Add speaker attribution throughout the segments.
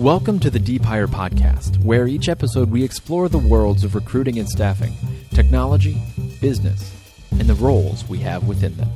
Speaker 1: Welcome to the Deep Hire Podcast, where each episode we explore the worlds of recruiting and staffing, technology, business, and the roles we have within them.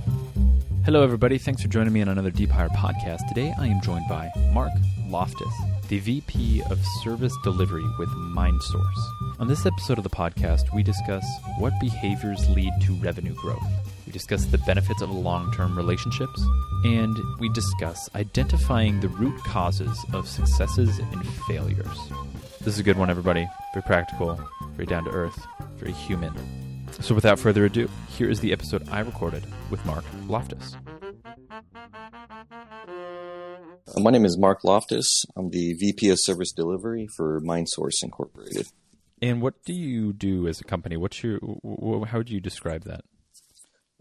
Speaker 1: Hello, everybody. Thanks for joining me on another Deep Hire Podcast. Today I am joined by Mark Loftus, the VP of Service Delivery with MindSource. On this episode of the podcast, we discuss what behaviors lead to revenue growth. Discuss the benefits of long term relationships, and we discuss identifying the root causes of successes and failures. This is a good one, everybody. Very practical, very down to earth, very human. So, without further ado, here is the episode I recorded with Mark Loftus.
Speaker 2: Uh, My name is Mark Loftus. I'm the VP of Service Delivery for MindSource Incorporated.
Speaker 1: And what do you do as a company? What's your? How would you describe that?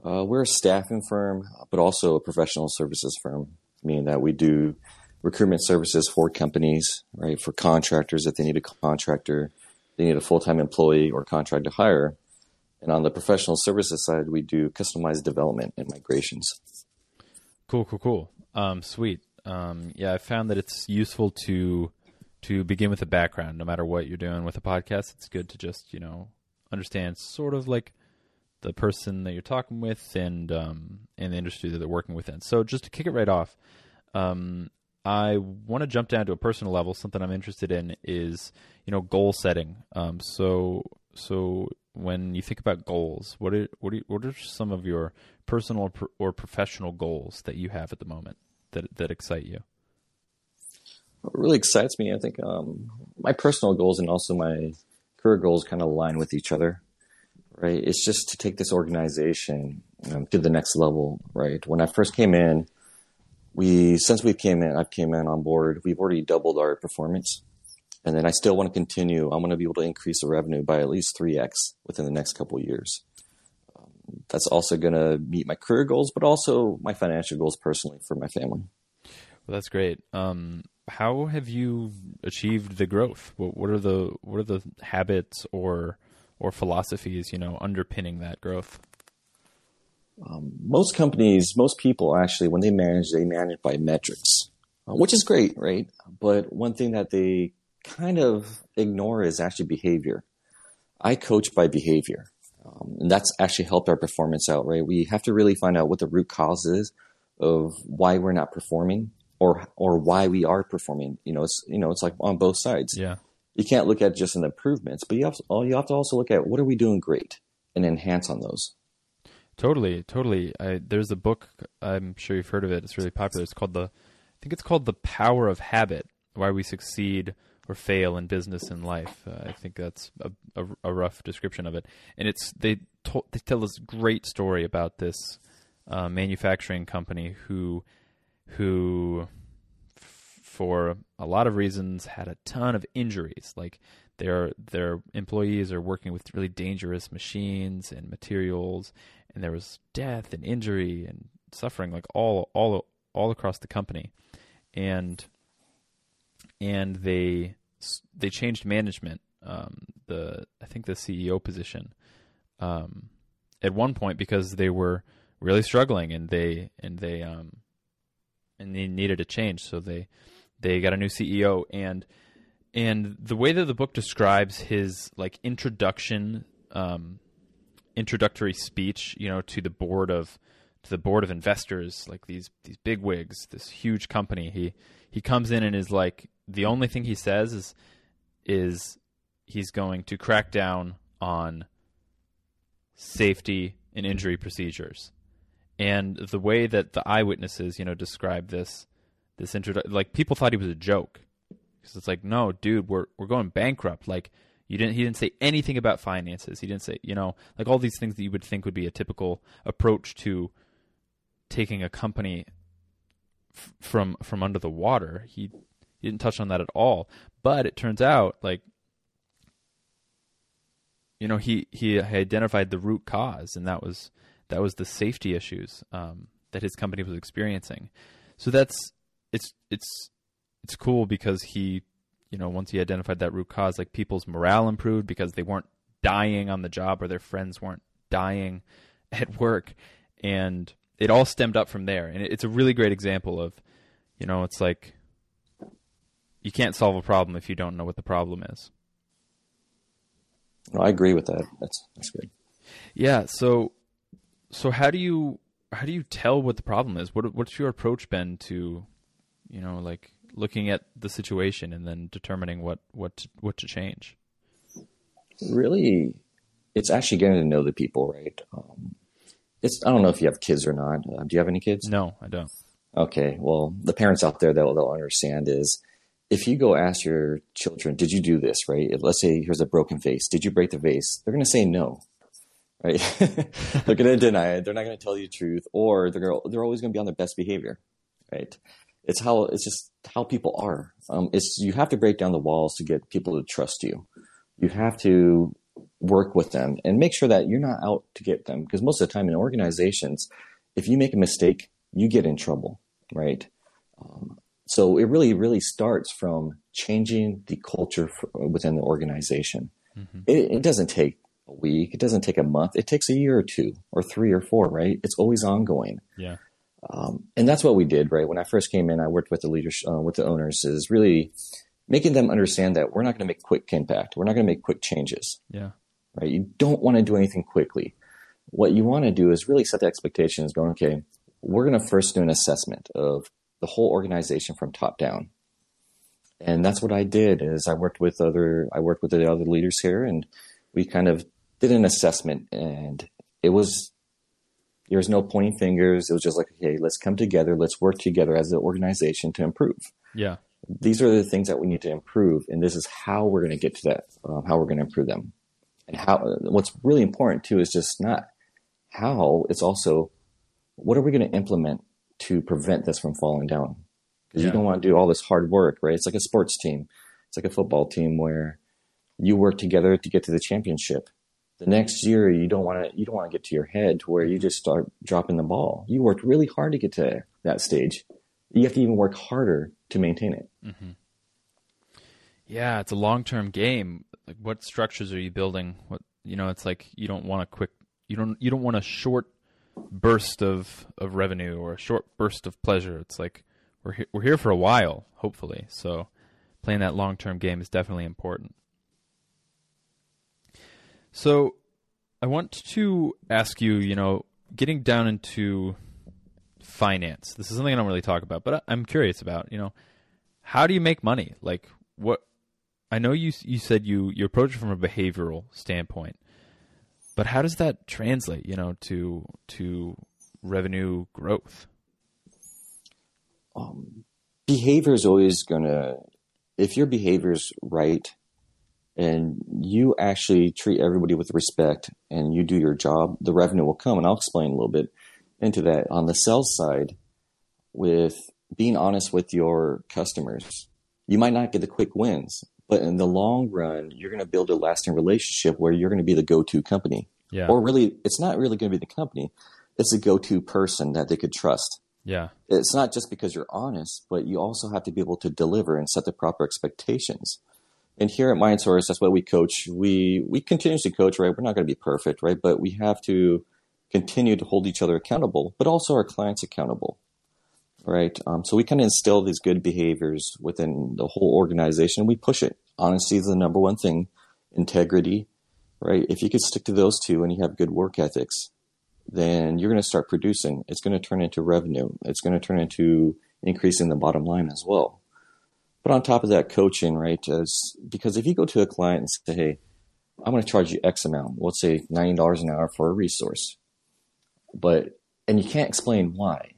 Speaker 2: Uh, we're a staffing firm, but also a professional services firm, meaning that we do recruitment services for companies, right? For contractors, if they need a contractor, they need a full time employee or contract to hire. And on the professional services side, we do customized development and migrations.
Speaker 1: Cool, cool, cool. Um, sweet. Um, yeah, I found that it's useful to to begin with a background, no matter what you're doing with a podcast. It's good to just you know understand sort of like the person that you're talking with and um, and the industry that they're working within. So just to kick it right off, um, I want to jump down to a personal level. Something I'm interested in is you know goal setting. Um, so so when you think about goals, what are what are, what are some of your personal or, or professional goals that you have at the moment that that excite you?
Speaker 2: What really excites me, I think, um, my personal goals and also my career goals kind of align with each other, right? It's just to take this organization um, to the next level, right? When I first came in, we since we came in, I've came in on board. We've already doubled our performance, and then I still want to continue. I want to be able to increase the revenue by at least three x within the next couple of years. Um, that's also going to meet my career goals, but also my financial goals personally for my family.
Speaker 1: Well, that's great. Um, how have you achieved the growth? What, what are the what are the habits or or philosophies you know underpinning that growth?
Speaker 2: most companies, most people actually, when they manage, they manage by metrics, uh, which is great, right? But one thing that they kind of ignore is actually behavior. I coach by behavior. Um, and that's actually helped our performance out, right? We have to really find out what the root cause is of why we're not performing or, or why we are performing. You know, it's, you know, it's like on both sides.
Speaker 1: Yeah,
Speaker 2: You can't look at just the improvements, but you have, to, you have to also look at what are we doing great and enhance on those.
Speaker 1: totally, totally. I, there's a book I'm sure you've heard of it. It's really popular. It's called the I think it's called The Power of Habit: Why We Succeed or Fail in Business and Life. Uh, I think that's a, a, a rough description of it. And it's they to, they tell this great story about this uh, manufacturing company who who for a lot of reasons had a ton of injuries. Like their their employees are working with really dangerous machines and materials and there was death and injury and suffering like all all all across the company. And and they they changed management um, the I think the CEO position um, at one point because they were really struggling and they and they um and they needed a change. So they they got a new CEO and and the way that the book describes his like introduction um introductory speech you know to the board of to the board of investors like these these big wigs this huge company he he comes in and is like the only thing he says is is he's going to crack down on safety and injury procedures. And the way that the eyewitnesses you know describe this this intro like people thought he was a joke. Because it's like no dude we're we're going bankrupt. Like you didn't he didn't say anything about finances. He didn't say you know like all these things that you would think would be a typical approach to taking a company f- from from under the water. He, he didn't touch on that at all. But it turns out like you know he he identified the root cause and that was that was the safety issues um, that his company was experiencing. So that's it's it's it's cool because he you know once he identified that root cause like people's morale improved because they weren't dying on the job or their friends weren't dying at work and it all stemmed up from there and it's a really great example of you know it's like you can't solve a problem if you don't know what the problem is.
Speaker 2: No, I agree with that. That's that's good.
Speaker 1: Yeah. So, so how do you how do you tell what the problem is? What what's your approach been to, you know, like looking at the situation and then determining what what to, what to change?
Speaker 2: Really, it's actually getting to know the people, right? Um, it's I don't know if you have kids or not. Uh, do you have any kids?
Speaker 1: No, I don't.
Speaker 2: Okay, well, the parents out there they'll they'll understand is if you go ask your children, did you do this, right? Let's say here's a broken vase. Did you break the vase? They're going to say no, right? they're going to deny it. They're not going to tell you the truth, or they're they're always going to be on their best behavior, right? It's how it's just how people are. Um, it's you have to break down the walls to get people to trust you. You have to work with them and make sure that you're not out to get them because most of the time in organizations, if you make a mistake, you get in trouble, right? Um, so it really, really starts from changing the culture for, within the organization. Mm-hmm. It, it, doesn't take a week. It doesn't take a month. It takes a year or two or three or four, right? It's always ongoing.
Speaker 1: Yeah.
Speaker 2: Um, and that's what we did, right? When I first came in, I worked with the leaders, uh, with the owners is really making them understand that we're not going to make quick impact. We're not going to make quick changes.
Speaker 1: Yeah.
Speaker 2: Right. You don't want to do anything quickly. What you want to do is really set the expectations going, okay, we're going to first do an assessment of the whole organization from top down. And that's what I did is I worked with other I worked with the other leaders here and we kind of did an assessment and it was there was no pointing fingers. It was just like, okay, let's come together, let's work together as an organization to improve.
Speaker 1: Yeah.
Speaker 2: These are the things that we need to improve, and this is how we're going to get to that, uh, how we're going to improve them. And how what's really important too is just not how, it's also what are we going to implement to prevent this from falling down. Because yeah. you don't want to do all this hard work, right? It's like a sports team. It's like a football team where you work together to get to the championship. The next year, you don't want to you don't want to get to your head to where you just start dropping the ball. You worked really hard to get to that stage. You have to even work harder to maintain it.
Speaker 1: Mm-hmm. Yeah, it's a long term game. Like, what structures are you building? What you know, it's like you don't want a quick you don't you don't want a short burst of of revenue or a short burst of pleasure. It's like we're he- we're here for a while, hopefully. So playing that long term game is definitely important. So I want to ask you, you know, getting down into finance. This is something I don't really talk about, but I'm curious about, you know, how do you make money? Like what I know you you said you you approach it from a behavioral standpoint. But how does that translate, you know, to to revenue growth?
Speaker 2: Um, behavior is always going to, if your behavior is right, and you actually treat everybody with respect, and you do your job, the revenue will come. And I'll explain a little bit into that on the sales side. With being honest with your customers, you might not get the quick wins, but in the long run, you're going to build a lasting relationship where you're going to be the go-to company.
Speaker 1: Yeah.
Speaker 2: Or really, it's not really going to be the company. It's a go-to person that they could trust.
Speaker 1: Yeah.
Speaker 2: It's not just because you're honest, but you also have to be able to deliver and set the proper expectations. And here at MindSource, that's what we coach. We we continuously coach, right? We're not going to be perfect, right? But we have to continue to hold each other accountable, but also our clients accountable right? Um, so we kind of instill these good behaviors within the whole organization. We push it. Honesty is the number one thing. Integrity, right? If you could stick to those two and you have good work ethics, then you're going to start producing. It's going to turn into revenue. It's going to turn into increasing the bottom line as well. But on top of that, coaching, right? Is, because if you go to a client and say, hey, I'm going to charge you X amount, let's say $90 an hour for a resource, but, and you can't explain why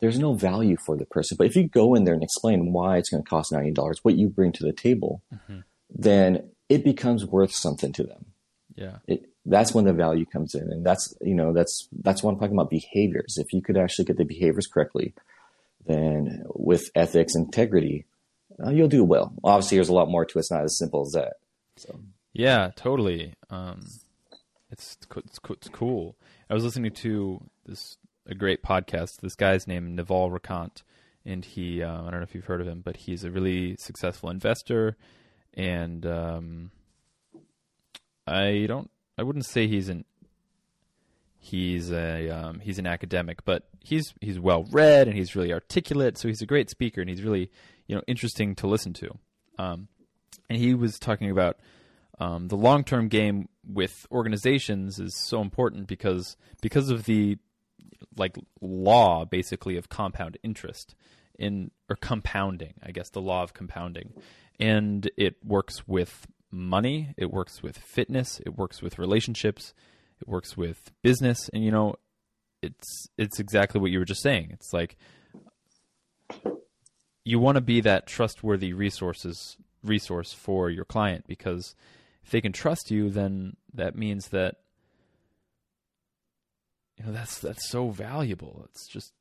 Speaker 2: there's no value for the person. But if you go in there and explain why it's going to cost ninety dollars, what you bring to the table, mm-hmm. then it becomes worth something to them.
Speaker 1: Yeah,
Speaker 2: it, that's when the value comes in, and that's you know that's that's what I'm talking about behaviors. If you could actually get the behaviors correctly, then with ethics, integrity, uh, you'll do well. Obviously, there's a lot more to it. It's not as simple as that. So.
Speaker 1: Yeah, totally. Um, it's, it's it's cool. I was listening to this a great podcast. This guy's named Naval Ravikant, and he uh, I don't know if you've heard of him, but he's a really successful investor, and um, I don't I wouldn't say he's an he's a um, he's an academic, but he's he's well read and he's really articulate. So he's a great speaker, and he's really you know interesting to listen to. Um, and he was talking about um, the long term game with organizations is so important because because of the like law basically of compound interest in or compounding, I guess the law of compounding. And it works with money, it works with fitness, it works with relationships, it works with business and you know it's it's exactly what you were just saying. It's like you want to be that trustworthy resources resource for your client because if they can trust you then that means that you know that's that's so valuable. It's just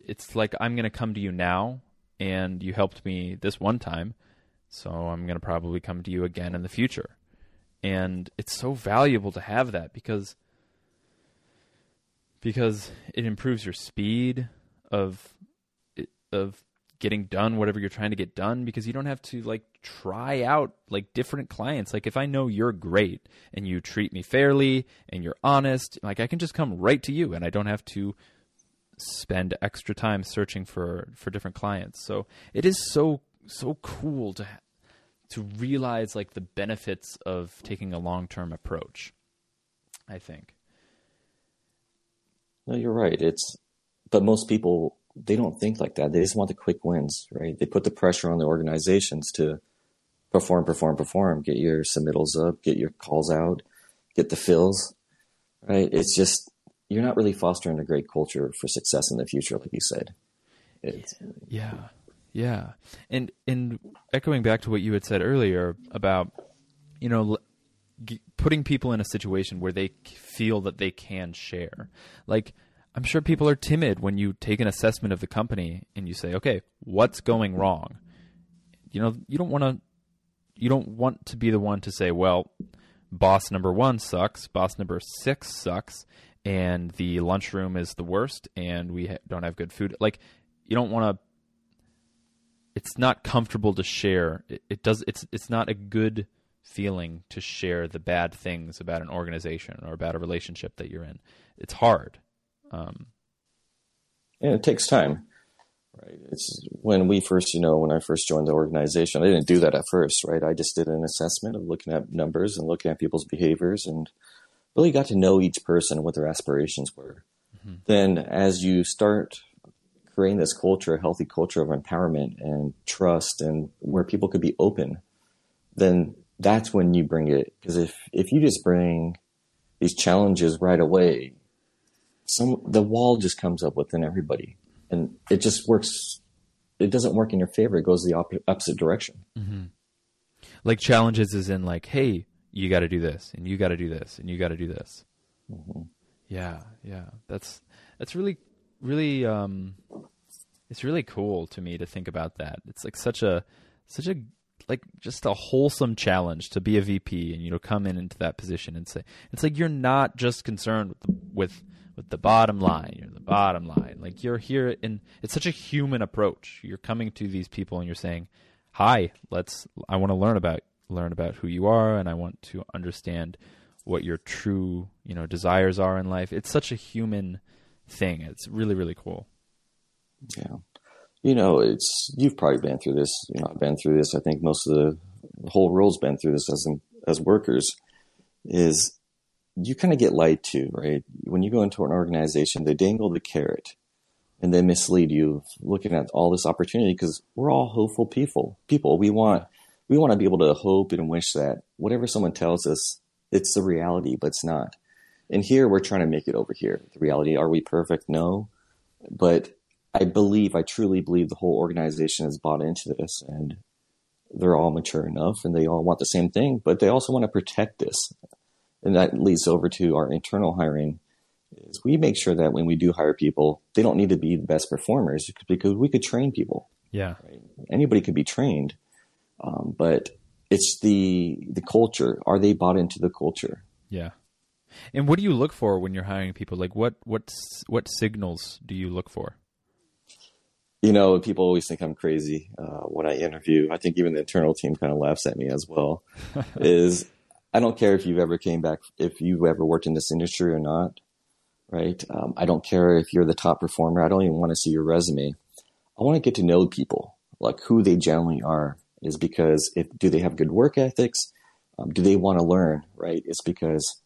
Speaker 1: it's like I'm going to come to you now and you helped me this one time, so I'm going to probably come to you again in the future. And it's so valuable to have that because because it improves your speed of of getting done whatever you're trying to get done because you don't have to like try out like different clients. Like if i know you're great and you treat me fairly and you're honest like i can just come right to you and i don't have to spend extra time searching for for different clients. So it is so so cool to to realize like the benefits of taking a long-term approach i think
Speaker 2: no you're right it's but most people they don't think like that. They just want the quick wins, right? They put the pressure on the organizations to perform, perform, perform, get your submittals up, get your calls out, get the fills, right? It's just, you're not really fostering a great culture for success in the future, like you said.
Speaker 1: It's, yeah. Yeah. And, and echoing back to what you had said earlier about, you know, putting people in a situation where they feel that they can share. Like, I'm sure people are timid when you take an assessment of the company and you say, okay, what's going wrong? You know, you don't want to you don't want to be the one to say, well, boss number 1 sucks, boss number 6 sucks, and the lunchroom is the worst and we ha- don't have good food. Like you don't want to it's not comfortable to share. It, it does it's it's not a good feeling to share the bad things about an organization or about a relationship that you're in. It's hard um,
Speaker 2: and it takes time, right? It's when we first, you know, when I first joined the organization, I didn't do that at first, right? I just did an assessment of looking at numbers and looking at people's behaviors and really got to know each person and what their aspirations were. Mm-hmm. Then as you start creating this culture, a healthy culture of empowerment and trust and where people could be open, then that's when you bring it. Because if, if you just bring these challenges right away, some the wall just comes up within everybody, and it just works. It doesn't work in your favor. It goes the op- opposite direction.
Speaker 1: Mm-hmm. Like challenges is in like, hey, you got to do this, and you got to do this, and you got to do this. Mm-hmm. Yeah, yeah, that's that's really, really, um, it's really cool to me to think about that. It's like such a, such a like just a wholesome challenge to be a VP and you know come in into that position and say it's like you're not just concerned with the, with with the bottom line. You're the bottom line. Like you're here and it's such a human approach. You're coming to these people and you're saying, "Hi, let's I want to learn about learn about who you are and I want to understand what your true, you know, desires are in life." It's such a human thing. It's really really cool.
Speaker 2: Yeah. You know, it's you've probably been through this. You know, I've been through this. I think most of the, the whole world's been through this as as workers. Is you kind of get lied to, right? When you go into an organization, they dangle the carrot and they mislead you looking at all this opportunity because we're all hopeful people. People, we want, we want to be able to hope and wish that whatever someone tells us, it's the reality, but it's not. And here we're trying to make it over here. The reality, are we perfect? No. But I believe, I truly believe the whole organization has bought into this and they're all mature enough and they all want the same thing, but they also want to protect this and that leads over to our internal hiring is we make sure that when we do hire people, they don't need to be the best performers because we could train people.
Speaker 1: Yeah.
Speaker 2: Right? Anybody could be trained. Um, but it's the, the culture. Are they bought into the culture?
Speaker 1: Yeah. And what do you look for when you're hiring people? Like what, what, what signals do you look for?
Speaker 2: You know, people always think I'm crazy uh, when I interview. I think even the internal team kind of laughs at me as well. is I don't care if you've ever came back, if you've ever worked in this industry or not, right? Um, I don't care if you're the top performer. I don't even want to see your resume. I want to get to know people, like who they generally are is because if do they have good work ethics? Um, do they want to learn? Right? It's because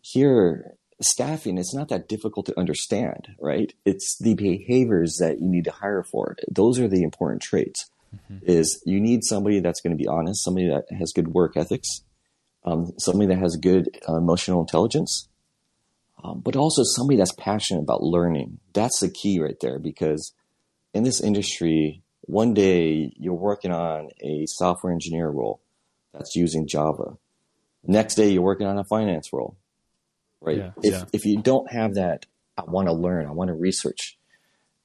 Speaker 2: here staffing it's not that difficult to understand right? It's the behaviors that you need to hire for. Those are the important traits. Mm-hmm. is you need somebody that's going to be honest somebody that has good work ethics um, somebody that has good uh, emotional intelligence um, but also somebody that's passionate about learning. That's the key right there because in this industry one day you're working on a software engineer role that's using java. Next day you're working on a finance role right? Yeah, if yeah. if you don't have that, I want to learn, I want to research,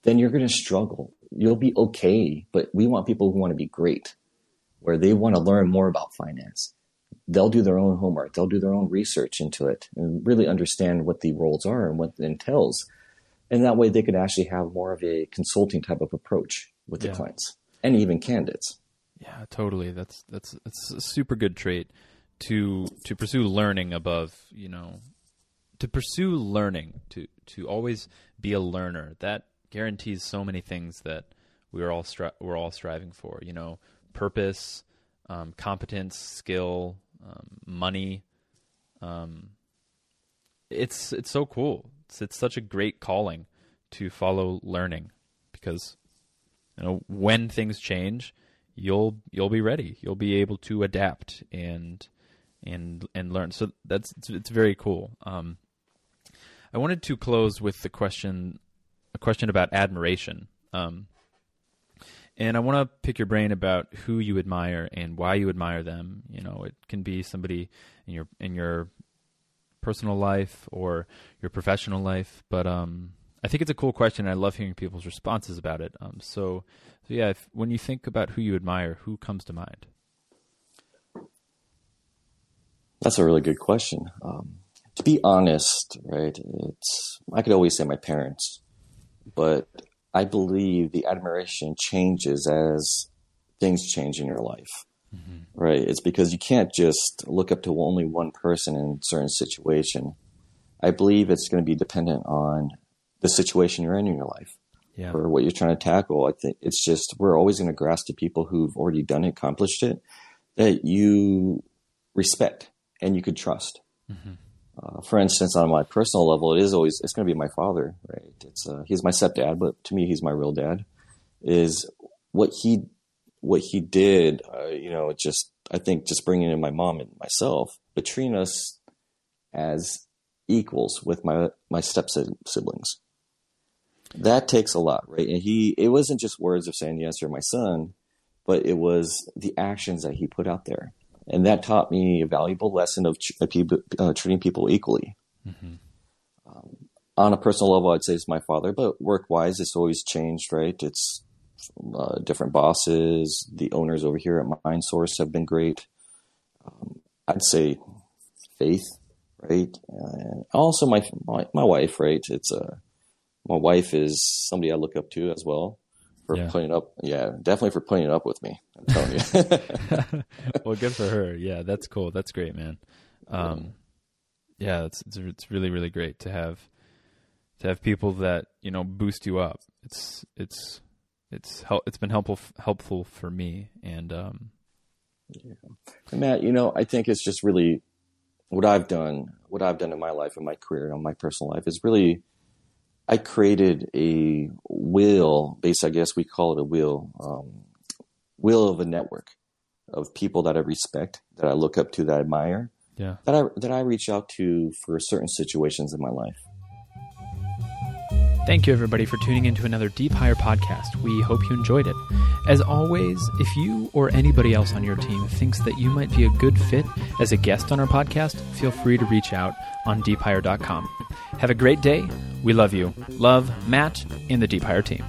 Speaker 2: then you're going to struggle. You'll be okay, but we want people who want to be great, where they want to learn more about finance. They'll do their own homework. They'll do their own research into it and really understand what the roles are and what it entails. And that way they could actually have more of a consulting type of approach with the yeah. clients and even candidates.
Speaker 1: Yeah, totally. That's that's that's a super good trait to to pursue learning above, you know, to pursue learning, to to always be a learner, that guarantees so many things that we are all stri- we're all striving for. You know, purpose, um, competence, skill, um, money. Um, it's it's so cool. It's it's such a great calling to follow learning because you know when things change, you'll you'll be ready. You'll be able to adapt and and and learn. So that's it's, it's very cool. Um, I wanted to close with the question, a question about admiration. Um, and I want to pick your brain about who you admire and why you admire them. You know, it can be somebody in your in your personal life or your professional life, but um, I think it's a cool question. I love hearing people's responses about it. Um, so, so yeah, if, when you think about who you admire, who comes to mind?
Speaker 2: That's a really good question. Um, to be honest, right, it's I could always say my parents, but I believe the admiration changes as things change in your life. Mm-hmm. Right? It's because you can't just look up to only one person in a certain situation. I believe it's going to be dependent on the situation you're in in your life yeah. or what you're trying to tackle. I think it's just we're always going to grasp to people who've already done it, accomplished it, that you respect and you could trust. Mm-hmm. Uh, for instance, on my personal level, it is always it's going to be my father, right? It's uh, he's my stepdad, but to me, he's my real dad. Is what he what he did, uh, you know, just I think just bringing in my mom and myself, treating us as equals with my my step siblings. That takes a lot, right? And he it wasn't just words of saying yes, you're my son, but it was the actions that he put out there and that taught me a valuable lesson of uh, treating people equally. Mm-hmm. Um, on a personal level, I'd say it's my father, but work wise, it's always changed, right? It's uh, different bosses. The owners over here at MindSource have been great. Um, I'd say faith, right? And also my, my, my wife, right? It's a uh, my wife is somebody I look up to as well for yeah. putting up. Yeah, definitely for putting it up with me. I'm telling
Speaker 1: you. well, good for her. Yeah, that's cool. That's great, man. Um, yeah, it's, it's it's really really great to have to have people that you know boost you up. It's it's it's help, it's been helpful helpful for me and um,
Speaker 2: yeah. And Matt, you know, I think it's just really what I've done, what I've done in my life, in my career, in my personal life, is really I created a wheel, based, I guess we call it a wheel, um, wheel of a network of people that I respect, that I look up to, that I admire,
Speaker 1: yeah.
Speaker 2: that I that I reach out to for certain situations in my life.
Speaker 1: Thank you, everybody, for tuning in to another Deep Hire podcast. We hope you enjoyed it. As always, if you or anybody else on your team thinks that you might be a good fit as a guest on our podcast, feel free to reach out on deephire.com. Have a great day. We love you. Love, Matt, and the Deep Hire team.